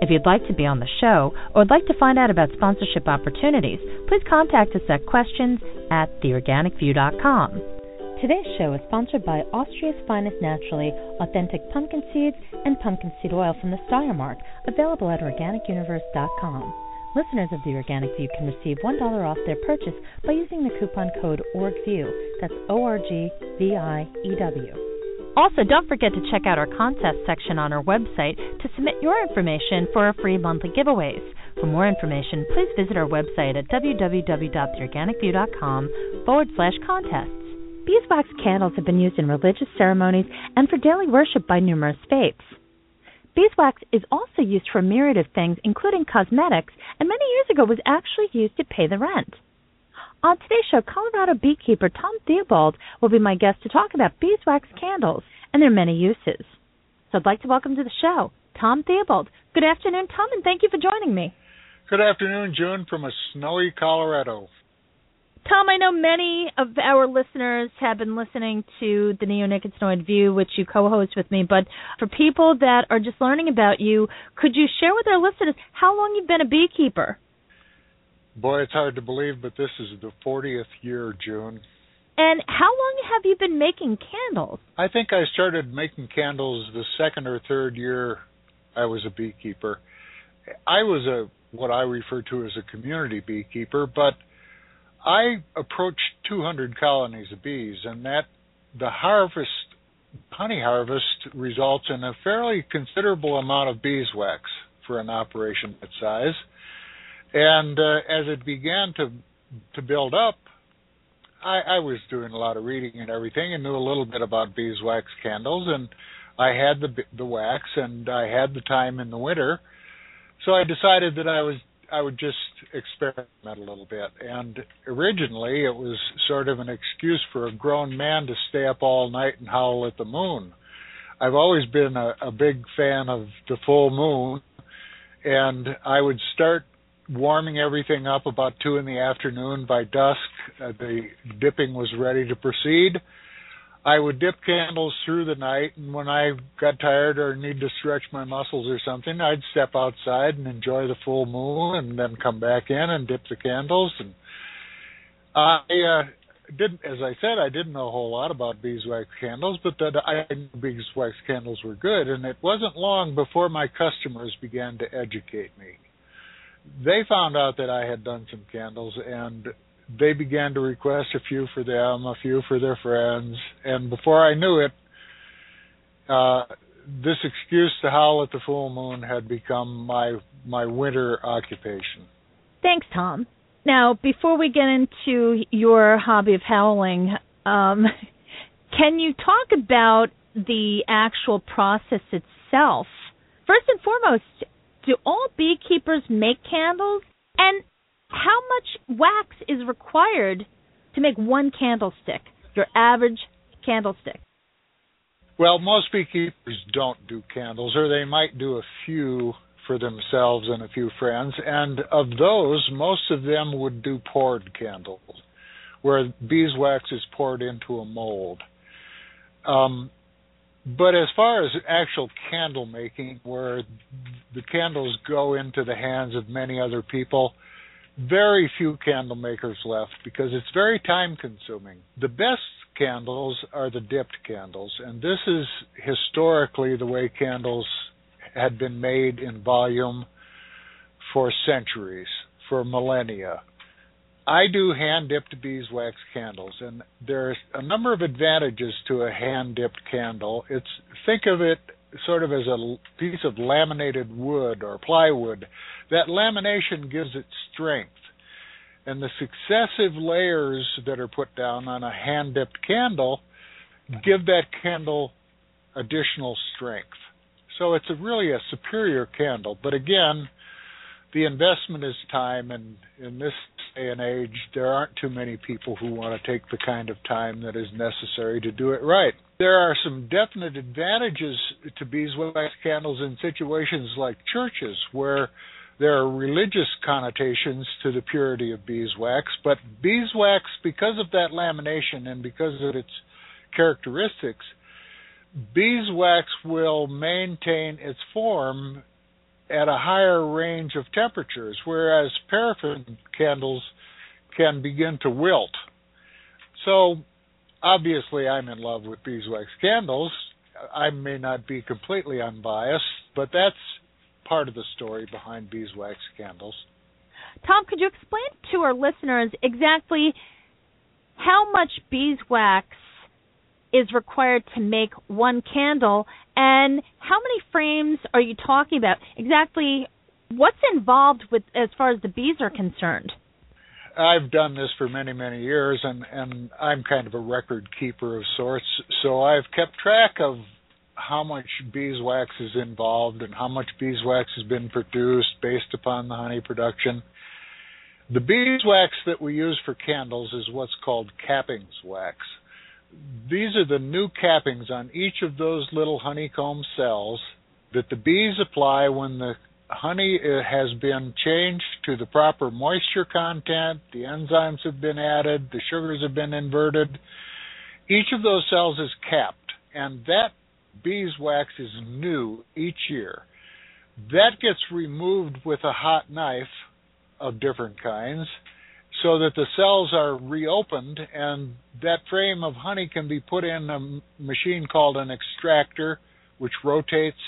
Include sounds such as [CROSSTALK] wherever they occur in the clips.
If you'd like to be on the show or would like to find out about sponsorship opportunities, please contact us at questions at theorganicview.com. Today's show is sponsored by Austria's finest naturally authentic pumpkin seeds and pumpkin seed oil from the Steiermark, available at organicuniverse.com. Listeners of The Organic View can receive $1 off their purchase by using the coupon code ORGVIEW. That's O R G V I E W. Also, don't forget to check out our contest section on our website to submit your information for our free monthly giveaways. For more information, please visit our website at www.theorganicview.com forward slash contests. Beeswax candles have been used in religious ceremonies and for daily worship by numerous faiths. Beeswax is also used for a myriad of things, including cosmetics, and many years ago was actually used to pay the rent. On today's show, Colorado beekeeper Tom Theobald will be my guest to talk about beeswax candles and their many uses. So I'd like to welcome to the show Tom Theobald. Good afternoon, Tom, and thank you for joining me. Good afternoon, June, from a snowy Colorado. Tom, I know many of our listeners have been listening to the Neonicotinoid View, which you co-host with me. But for people that are just learning about you, could you share with our listeners how long you've been a beekeeper? Boy, it's hard to believe, but this is the 40th year, June. And how long have you been making candles? I think I started making candles the second or third year I was a beekeeper. I was a what I refer to as a community beekeeper, but I approached 200 colonies of bees, and that the harvest, honey harvest, results in a fairly considerable amount of beeswax for an operation that size. And uh, as it began to to build up, I, I was doing a lot of reading and everything, and knew a little bit about beeswax candles. And I had the the wax, and I had the time in the winter, so I decided that I was I would just experiment a little bit. And originally, it was sort of an excuse for a grown man to stay up all night and howl at the moon. I've always been a, a big fan of the full moon, and I would start warming everything up about two in the afternoon. By dusk, uh, the dipping was ready to proceed. I would dip candles through the night, and when I got tired or needed to stretch my muscles or something, I'd step outside and enjoy the full moon, and then come back in and dip the candles. And I uh, didn't, as I said, I didn't know a whole lot about beeswax candles, but that I knew beeswax candles were good. And it wasn't long before my customers began to educate me they found out that I had done some candles and they began to request a few for them, a few for their friends, and before I knew it, uh, this excuse to howl at the full moon had become my my winter occupation. Thanks, Tom. Now, before we get into your hobby of howling, um, [LAUGHS] can you talk about the actual process itself? First and foremost, do all beekeepers make candles? And how much wax is required to make one candlestick, your average candlestick? Well, most beekeepers don't do candles, or they might do a few for themselves and a few friends. And of those, most of them would do poured candles, where beeswax is poured into a mold. Um, but as far as actual candle making, where the candles go into the hands of many other people, very few candle makers left because it's very time consuming. The best candles are the dipped candles, and this is historically the way candles had been made in volume for centuries, for millennia. I do hand dipped beeswax candles, and there's a number of advantages to a hand dipped candle. It's think of it sort of as a piece of laminated wood or plywood. That lamination gives it strength, and the successive layers that are put down on a hand dipped candle give that candle additional strength. So it's a really a superior candle. But again, the investment is time, and in this day and age, there aren't too many people who want to take the kind of time that is necessary to do it right. There are some definite advantages to beeswax candles in situations like churches where there are religious connotations to the purity of beeswax, but beeswax, because of that lamination and because of its characteristics, beeswax will maintain its form at a higher range of temperatures, whereas paraffin candles can begin to wilt. So, obviously, I'm in love with beeswax candles. I may not be completely unbiased, but that's part of the story behind beeswax candles. Tom, could you explain to our listeners exactly how much beeswax is required to make one candle and how many frames are you talking about? Exactly what's involved with as far as the bees are concerned? I've done this for many, many years and, and I'm kind of a record keeper of sorts, so I've kept track of how much beeswax is involved and how much beeswax has been produced based upon the honey production. The beeswax that we use for candles is what's called cappings wax these are the new cappings on each of those little honeycomb cells that the bees apply when the honey uh, has been changed to the proper moisture content, the enzymes have been added, the sugars have been inverted. Each of those cells is capped, and that beeswax is new each year. That gets removed with a hot knife of different kinds so that the cells are reopened and that frame of honey can be put in a machine called an extractor which rotates.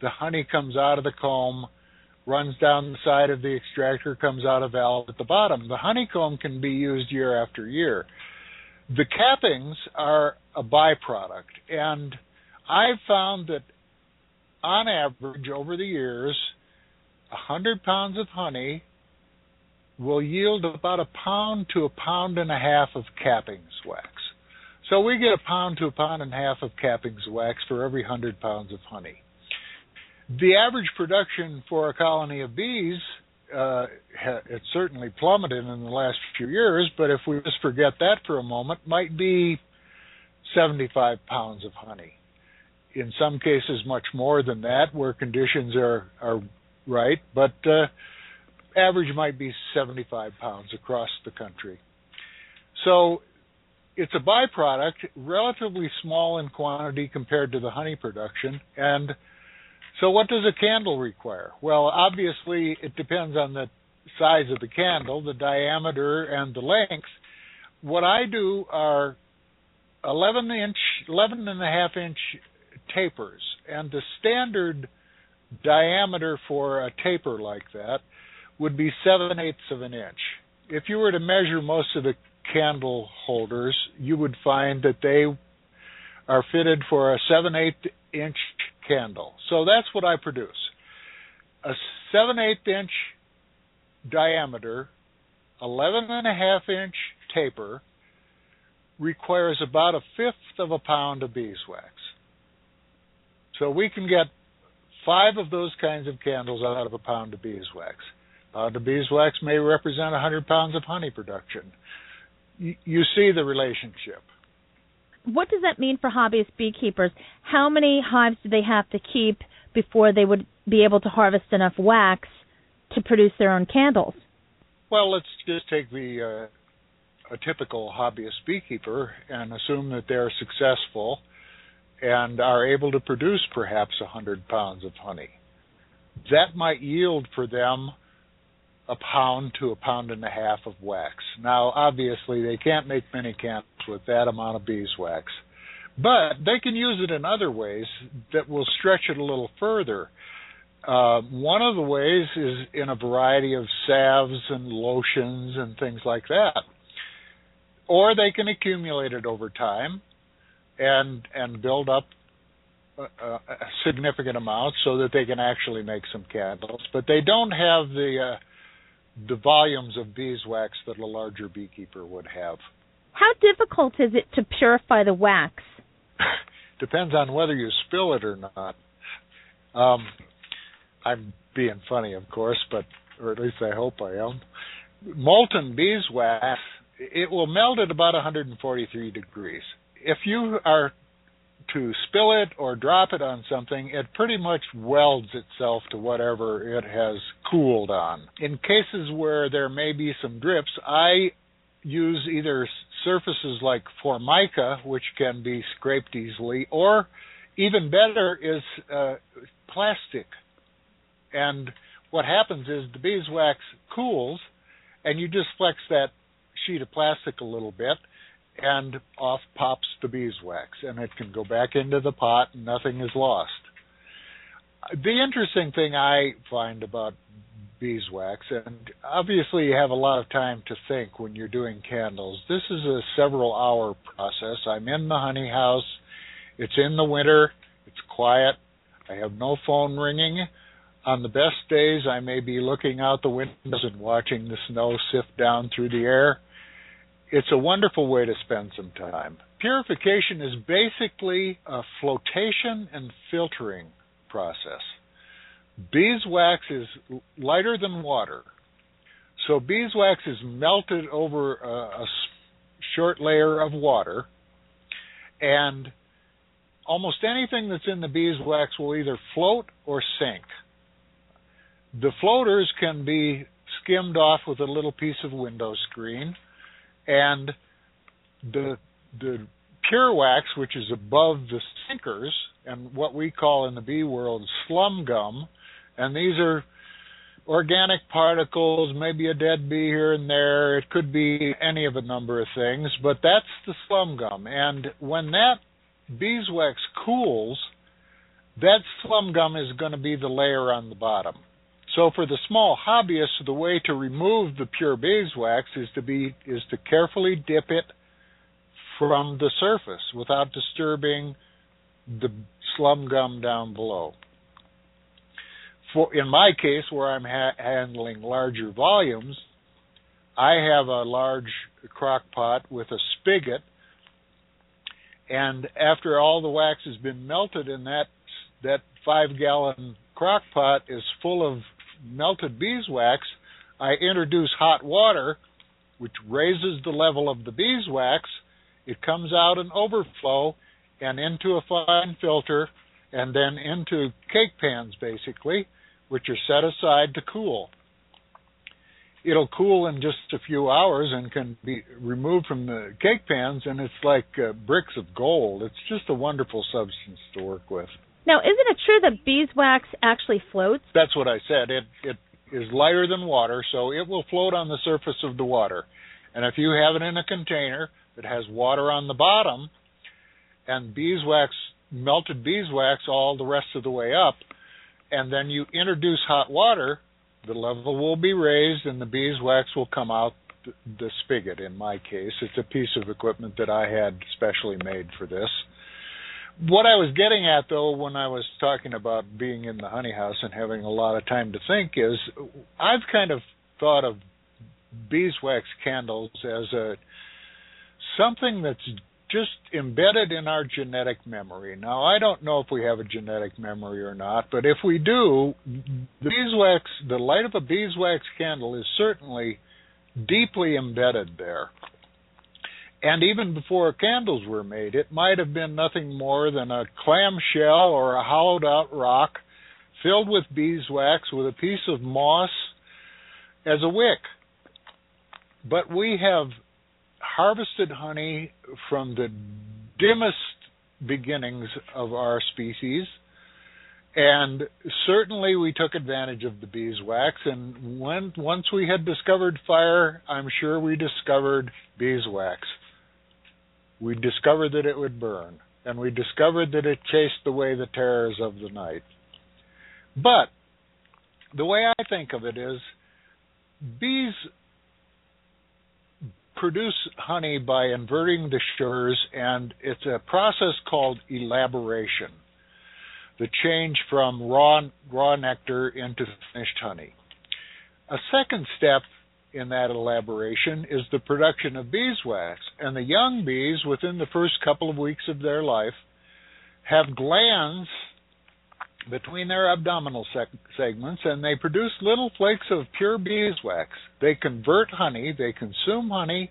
The honey comes out of the comb runs down the side of the extractor comes out a valve at the bottom. The honeycomb can be used year after year. The cappings are a byproduct and i've found that on average over the years a hundred pounds of honey will yield about a pound to a pound and a half of cappings wax. So we get a pound to a pound and a half of cappings wax for every 100 pounds of honey. The average production for a colony of bees, uh, it certainly plummeted in the last few years, but if we just forget that for a moment, might be 75 pounds of honey. In some cases, much more than that, where conditions are are right. But uh, average might be 75 pounds across the country. So it's a byproduct, relatively small in quantity compared to the honey production. And so, what does a candle require? Well, obviously, it depends on the size of the candle, the diameter, and the length. What I do are 11 inch, 11 and a half inch tapers, and the standard diameter for a taper like that would be seven eighths of an inch. If you were to measure most of the candle holders, you would find that they are fitted for a seven eighth inch candle. So that's what I produce. A seven eighth inch diameter, eleven and a half inch taper requires about a fifth of a pound of beeswax. So we can get five of those kinds of candles out of a pound of beeswax. Uh, the beeswax may represent 100 pounds of honey production. Y- you see the relationship. What does that mean for hobbyist beekeepers? How many hives do they have to keep before they would be able to harvest enough wax to produce their own candles? Well, let's just take the uh, a typical hobbyist beekeeper and assume that they're successful and are able to produce perhaps 100 pounds of honey. That might yield for them a pound to a pound and a half of wax. Now, obviously, they can't make many candles with that amount of beeswax, but they can use it in other ways that will stretch it a little further. Uh, one of the ways is in a variety of salves and lotions and things like that. Or they can accumulate it over time and and build up a, a significant amount so that they can actually make some candles. But they don't have the uh, the volumes of beeswax that a larger beekeeper would have. How difficult is it to purify the wax? [LAUGHS] Depends on whether you spill it or not. Um, I'm being funny, of course, but or at least I hope I am. Molten beeswax it will melt at about 143 degrees. If you are to spill it or drop it on something, it pretty much welds itself to whatever it has cooled on. In cases where there may be some drips, I use either surfaces like formica, which can be scraped easily, or even better is uh, plastic. And what happens is the beeswax cools, and you just flex that sheet of plastic a little bit, and off pops the beeswax, and it can go back into the pot, and nothing is lost. The interesting thing I find about beeswax, and obviously you have a lot of time to think when you're doing candles. This is a several hour process. I'm in the honey house. It's in the winter. It's quiet. I have no phone ringing. On the best days, I may be looking out the windows and watching the snow sift down through the air it's a wonderful way to spend some time. Purification is basically a flotation and filtering process. Beeswax is lighter than water. So beeswax is melted over a, a short layer of water, and almost anything that's in the beeswax will either float or sink. The floaters can be skimmed off with a little piece of window screen and the the pure wax, which is above the sinkers, and what we call in the bee world slum gum, and these are organic particles, maybe a dead bee here and there. It could be any of a number of things, but that's the slum gum. And when that beeswax cools, that slum gum is going to be the layer on the bottom. So for the small hobbyist, the way to remove the pure beeswax is to be is to carefully dip it from the surface without disturbing the slum gum down below. For in my case, where I'm ha- handling larger volumes, I have a large crock pot with a spigot, and after all the wax has been melted in that that five gallon crock pot is full of melted beeswax, I introduce hot water, which raises the level of the beeswax. It comes out in overflow and into a fine filter and then into cake pans, basically, which are set aside to cool. It'll cool in just a few hours and can be removed from the cake pans, and it's like uh, bricks of gold. It's just a wonderful substance to work with. Now, isn't it true that beeswax actually floats? That's what I said. It it is lighter than water, so it will float on the surface of the water. And if you have it in a container that has water on the bottom and beeswax melted beeswax all the rest of the way up, and then you introduce hot water, the level will be raised and the beeswax will come out the spigot in my case. It's a piece of equipment that I had specially made for this what I was getting at though when I was talking about being in the honey house and having a lot of time to think is I've kind of thought of beeswax candles as a something that's just embedded in our genetic memory. Now I don't know if we have a genetic memory or not, but if we do, the beeswax the light of a beeswax candle is certainly deeply embedded there. And even before candles were made, it might have been nothing more than a clamshell or a hollowed out rock filled with beeswax with a piece of moss as a wick. But we have harvested honey from the dimmest beginnings of our species. And certainly we took advantage of the beeswax. And when once we had discovered fire, I'm sure we discovered beeswax we discovered that it would burn, and we discovered that it chased away the terrors of the night. But the way I think of it is bees produce honey by inverting the sugars, and it's a process called elaboration the change from raw, raw nectar into finished honey. A second step in that elaboration is the production of beeswax. And the young bees, within the first couple of weeks of their life, have glands between their abdominal seg- segments and they produce little flakes of pure beeswax. They convert honey, they consume honey,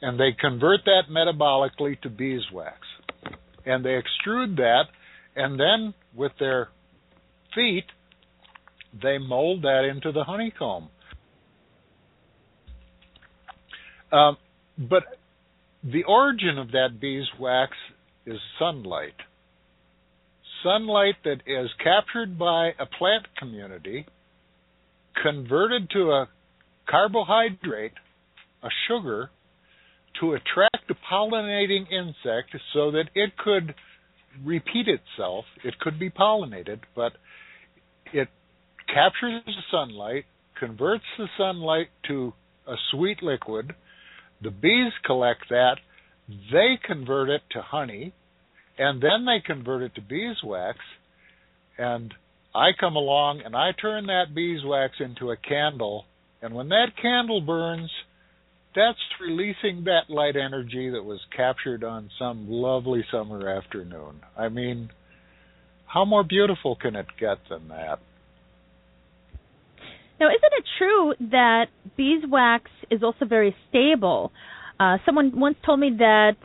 and they convert that metabolically to beeswax. And they extrude that, and then with their feet, they mold that into the honeycomb. Um, but the origin of that beeswax is sunlight. Sunlight that is captured by a plant community, converted to a carbohydrate, a sugar, to attract a pollinating insect so that it could repeat itself. It could be pollinated, but it captures the sunlight, converts the sunlight to a sweet liquid. The bees collect that, they convert it to honey, and then they convert it to beeswax. And I come along and I turn that beeswax into a candle, and when that candle burns, that's releasing that light energy that was captured on some lovely summer afternoon. I mean, how more beautiful can it get than that? Now, isn't it true that beeswax is also very stable? Uh, someone once told me that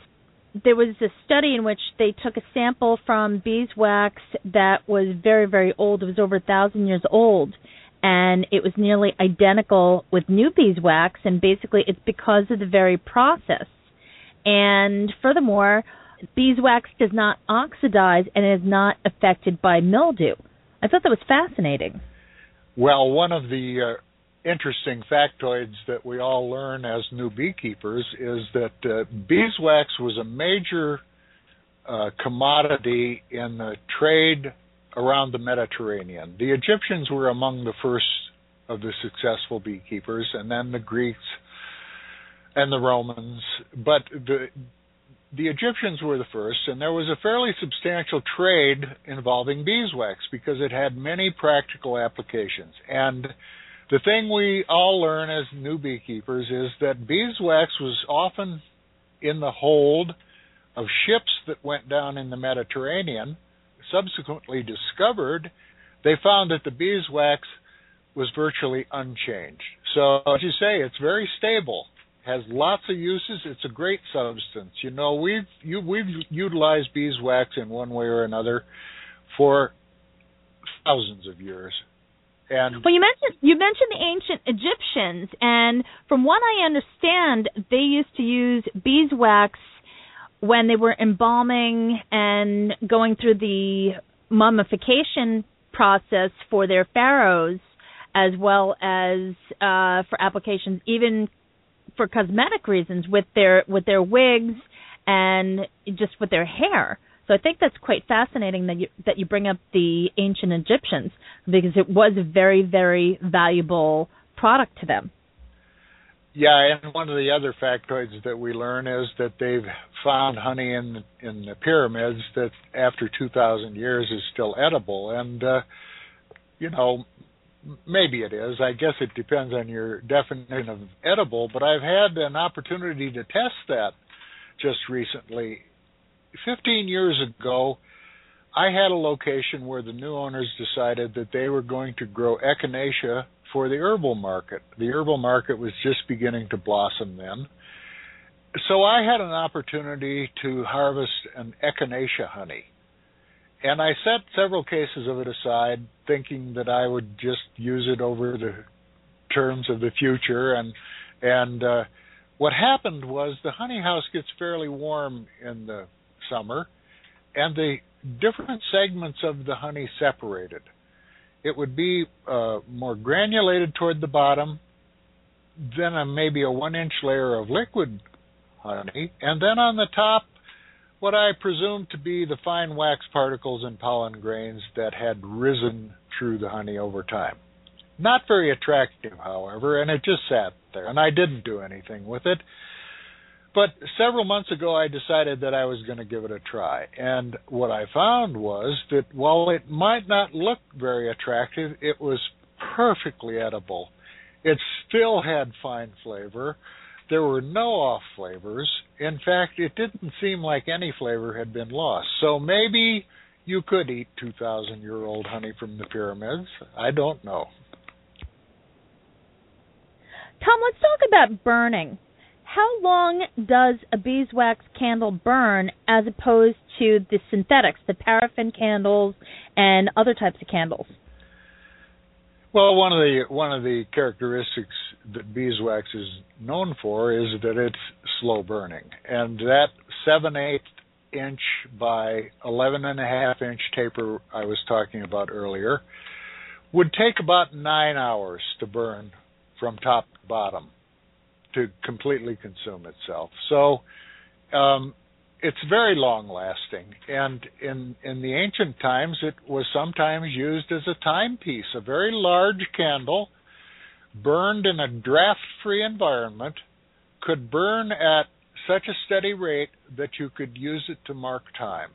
there was a study in which they took a sample from beeswax that was very, very old. It was over a thousand years old, and it was nearly identical with new beeswax. And basically, it's because of the very process. And furthermore, beeswax does not oxidize and is not affected by mildew. I thought that was fascinating. Well, one of the uh, interesting factoids that we all learn as new beekeepers is that uh, beeswax was a major uh, commodity in the trade around the Mediterranean. The Egyptians were among the first of the successful beekeepers, and then the Greeks and the Romans. But the the Egyptians were the first, and there was a fairly substantial trade involving beeswax because it had many practical applications. And the thing we all learn as new beekeepers is that beeswax was often in the hold of ships that went down in the Mediterranean. Subsequently discovered, they found that the beeswax was virtually unchanged. So, as you say, it's very stable has lots of uses. It's a great substance. You know, we've you, we've utilized beeswax in one way or another for thousands of years. And well, you mentioned you mentioned the ancient Egyptians, and from what I understand, they used to use beeswax when they were embalming and going through the mummification process for their pharaohs, as well as uh, for applications even for cosmetic reasons with their with their wigs and just with their hair. So I think that's quite fascinating that you that you bring up the ancient Egyptians because it was a very very valuable product to them. Yeah, and one of the other factoids that we learn is that they've found honey in in the pyramids that after 2000 years is still edible and uh you know maybe it is. I guess it depends on your definition of edible, but I've had an opportunity to test that just recently. 15 years ago, I had a location where the new owners decided that they were going to grow echinacea for the herbal market. The herbal market was just beginning to blossom then. So I had an opportunity to harvest an echinacea honey. And I set several cases of it aside, thinking that I would just use it over the terms of the future. And and uh, what happened was the honey house gets fairly warm in the summer, and the different segments of the honey separated. It would be uh, more granulated toward the bottom, then a, maybe a one-inch layer of liquid honey, and then on the top what I presumed to be the fine wax particles and pollen grains that had risen through the honey over time. Not very attractive, however, and it just sat there, and I didn't do anything with it. But several months ago, I decided that I was going to give it a try. And what I found was that while it might not look very attractive, it was perfectly edible. It still had fine flavor. There were no off flavors. In fact, it didn't seem like any flavor had been lost. So maybe you could eat 2,000 year old honey from the pyramids. I don't know. Tom, let's talk about burning. How long does a beeswax candle burn as opposed to the synthetics, the paraffin candles and other types of candles? Well, one of the one of the characteristics that beeswax is known for is that it's slow burning, and that seven eighth inch by eleven and a half inch taper I was talking about earlier would take about nine hours to burn from top to bottom to completely consume itself. So um, it's very long lasting, and in in the ancient times, it was sometimes used as a timepiece. A very large candle, burned in a draft-free environment, could burn at such a steady rate that you could use it to mark time.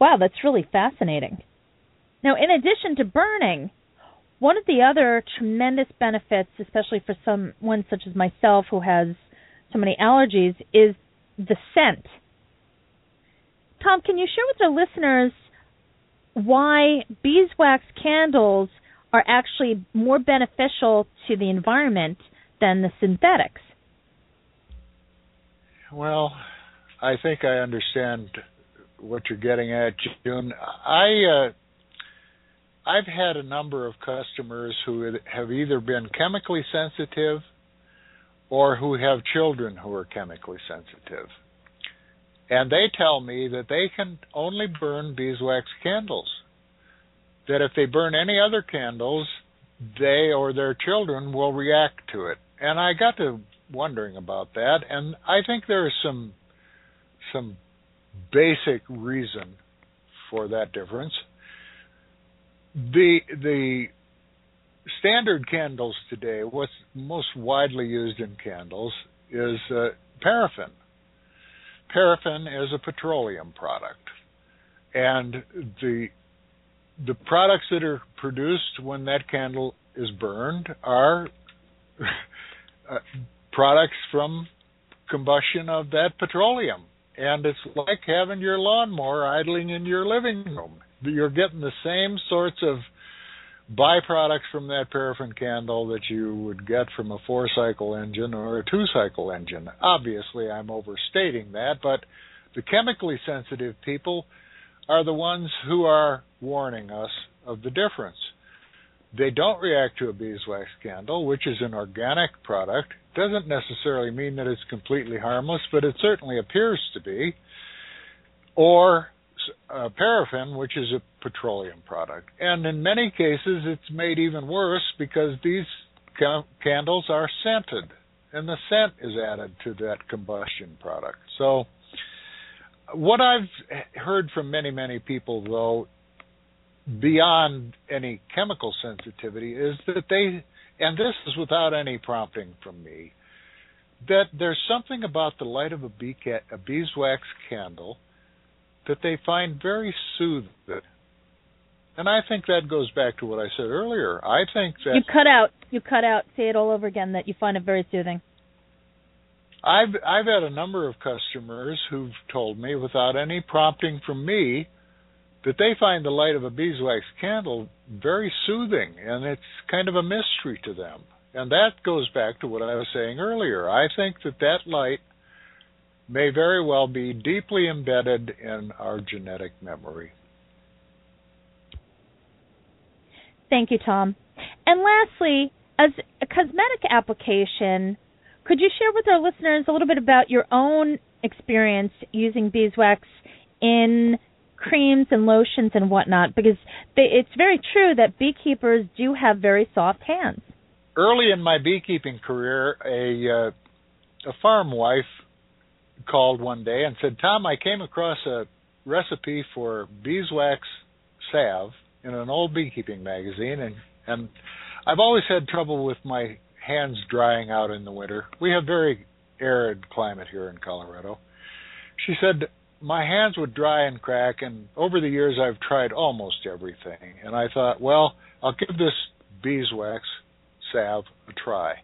Wow, that's really fascinating. Now, in addition to burning, one of the other tremendous benefits, especially for someone such as myself who has so many allergies, is the scent. Tom, can you share with our listeners why beeswax candles are actually more beneficial to the environment than the synthetics? Well, I think I understand what you're getting at, June. I uh, I've had a number of customers who have either been chemically sensitive or who have children who are chemically sensitive. And they tell me that they can only burn beeswax candles. That if they burn any other candles, they or their children will react to it. And I got to wondering about that, and I think there is some some basic reason for that difference the the standard candles today, what's most widely used in candles is uh, paraffin. Paraffin is a petroleum product, and the the products that are produced when that candle is burned are [LAUGHS] uh, products from combustion of that petroleum. And it's like having your lawnmower idling in your living room you're getting the same sorts of byproducts from that paraffin candle that you would get from a four cycle engine or a two cycle engine. Obviously, I'm overstating that, but the chemically sensitive people are the ones who are warning us of the difference. They don't react to a beeswax candle, which is an organic product. Doesn't necessarily mean that it's completely harmless, but it certainly appears to be. Or uh, paraffin, which is a petroleum product. And in many cases, it's made even worse because these ca- candles are scented, and the scent is added to that combustion product. So, what I've heard from many, many people, though, beyond any chemical sensitivity, is that they, and this is without any prompting from me, that there's something about the light of a, a beeswax candle that they find very soothing. And I think that goes back to what I said earlier. I think that you cut out. You cut out. Say it all over again. That you find it very soothing. I've I've had a number of customers who've told me, without any prompting from me, that they find the light of a beeswax candle very soothing, and it's kind of a mystery to them. And that goes back to what I was saying earlier. I think that that light may very well be deeply embedded in our genetic memory. Thank you, Tom. And lastly, as a cosmetic application, could you share with our listeners a little bit about your own experience using beeswax in creams and lotions and whatnot? Because they, it's very true that beekeepers do have very soft hands. Early in my beekeeping career, a uh, a farm wife called one day and said, "Tom, I came across a recipe for beeswax salve in an old beekeeping magazine, and and I've always had trouble with my hands drying out in the winter. We have very arid climate here in Colorado." She said, "My hands would dry and crack, and over the years I've tried almost everything, and I thought, well, I'll give this beeswax salve a try."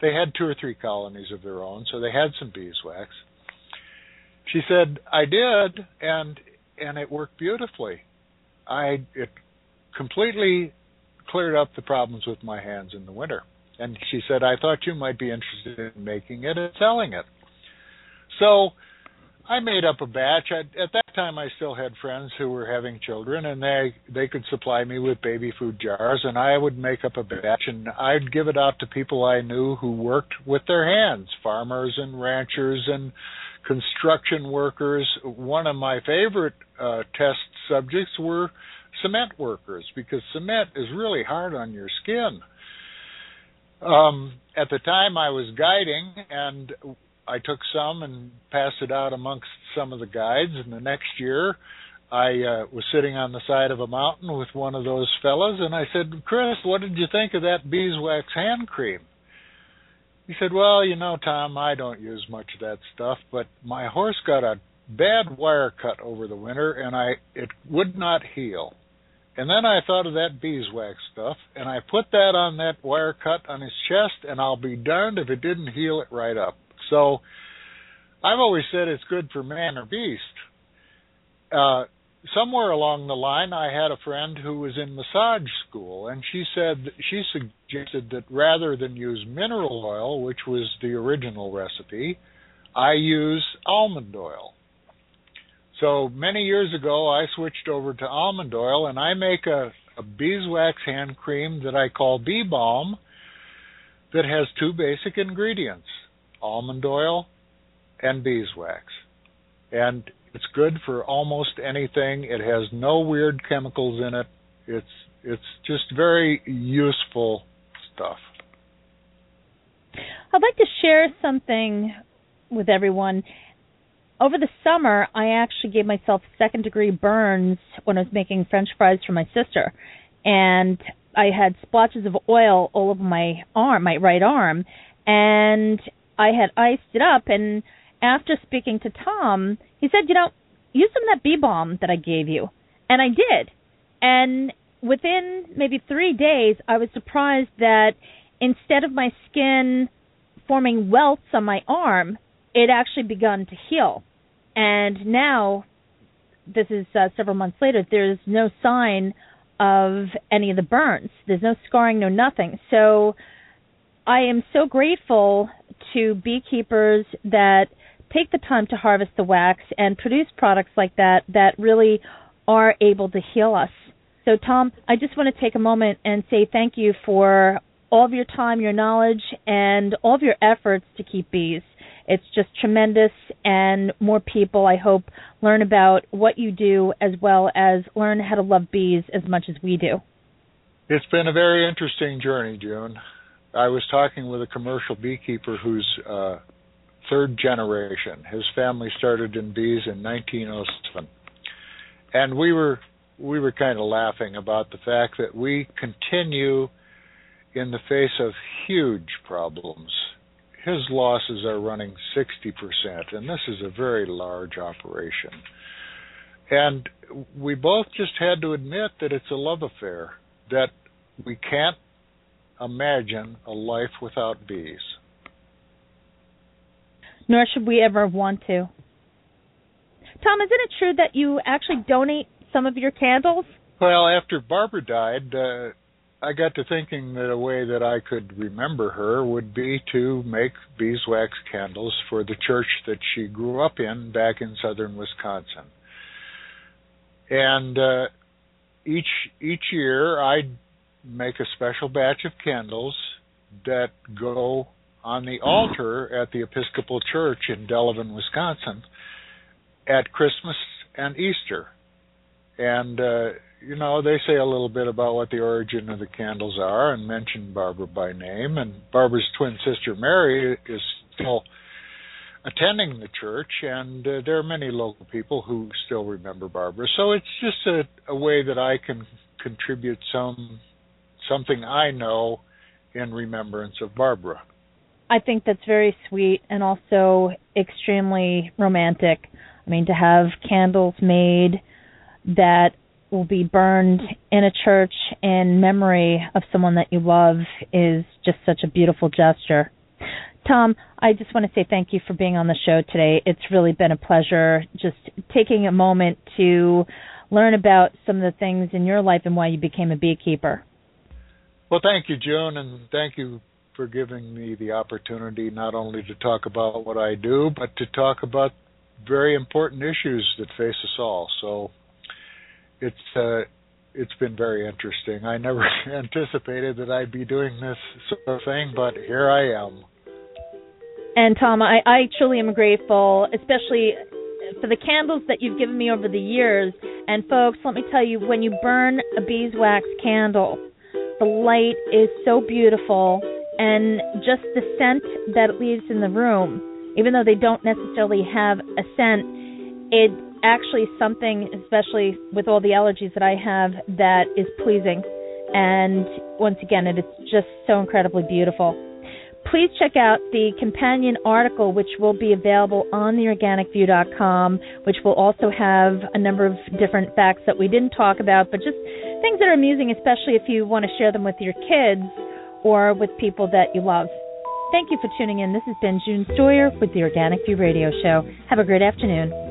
They had two or three colonies of their own, so they had some beeswax. She said, I did, and and it worked beautifully. I it completely cleared up the problems with my hands in the winter. And she said, I thought you might be interested in making it and selling it. So I made up a batch. I, at that time, I still had friends who were having children, and they they could supply me with baby food jars, and I would make up a batch, and I'd give it out to people I knew who worked with their hands, farmers and ranchers and construction workers. One of my favorite uh, test subjects were cement workers because cement is really hard on your skin. Um, at the time, I was guiding, and I took some and passed it out amongst some of the guides. And the next year, I uh, was sitting on the side of a mountain with one of those fellows, and I said, "Chris, what did you think of that beeswax hand cream?" He said, "Well, you know, Tom, I don't use much of that stuff, but my horse got a bad wire cut over the winter, and I it would not heal." And then I thought of that beeswax stuff, and I put that on that wire cut on his chest, and I'll be darned if it didn't heal it right up. So I've always said it's good for man or beast. Uh, somewhere along the line, I had a friend who was in massage school, and she said she suggested that rather than use mineral oil, which was the original recipe, I use almond oil. So many years ago, I switched over to almond oil, and I make a, a beeswax hand cream that I call Bee Balm that has two basic ingredients almond oil and beeswax. And it's good for almost anything. It has no weird chemicals in it. It's it's just very useful stuff. I'd like to share something with everyone over the summer, I actually gave myself second degree burns when I was making French fries for my sister, and I had splotches of oil all over my arm, my right arm, and I had iced it up. And after speaking to Tom, he said, "You know, use some of that bee balm that I gave you," and I did. And within maybe three days, I was surprised that instead of my skin forming welts on my arm, it actually begun to heal. And now, this is uh, several months later, there's no sign of any of the burns. There's no scarring, no nothing. So I am so grateful to beekeepers that take the time to harvest the wax and produce products like that that really are able to heal us. So, Tom, I just want to take a moment and say thank you for all of your time, your knowledge, and all of your efforts to keep bees. It's just tremendous, and more people, I hope, learn about what you do as well as learn how to love bees as much as we do. It's been a very interesting journey, June. I was talking with a commercial beekeeper who's uh, third generation. His family started in bees in 1907, and we were we were kind of laughing about the fact that we continue in the face of huge problems his losses are running 60%, and this is a very large operation. And we both just had to admit that it's a love affair, that we can't imagine a life without bees. Nor should we ever want to. Tom, isn't it true that you actually donate some of your candles? Well, after Barbara died, uh, I got to thinking that a way that I could remember her would be to make beeswax candles for the church that she grew up in back in southern Wisconsin. And uh, each each year I'd make a special batch of candles that go on the altar at the Episcopal Church in Delavan, Wisconsin, at Christmas and Easter. And uh, you know, they say a little bit about what the origin of the candles are and mention Barbara by name. And Barbara's twin sister Mary is still attending the church, and uh, there are many local people who still remember Barbara. So it's just a, a way that I can contribute some something I know in remembrance of Barbara. I think that's very sweet and also extremely romantic. I mean, to have candles made that will be burned in a church in memory of someone that you love is just such a beautiful gesture. Tom, I just want to say thank you for being on the show today. It's really been a pleasure just taking a moment to learn about some of the things in your life and why you became a beekeeper. Well, thank you, June, and thank you for giving me the opportunity not only to talk about what I do, but to talk about very important issues that face us all. So it's uh, it's been very interesting. I never [LAUGHS] anticipated that I'd be doing this sort of thing, but here I am. And Tom, I, I truly am grateful, especially for the candles that you've given me over the years. And folks, let me tell you, when you burn a beeswax candle, the light is so beautiful, and just the scent that it leaves in the room, even though they don't necessarily have a scent, it actually something, especially with all the allergies that I have, that is pleasing. And once again, it is just so incredibly beautiful please check out the companion article, which will be available on theorganicview.com, which will also have a number of different facts that we didn't talk about, but just things that are amusing, especially if you want to share them with your kids or with people that you love. Thank you for tuning in. This has been June Stoyer with the Organic View Radio Show. Have a great afternoon.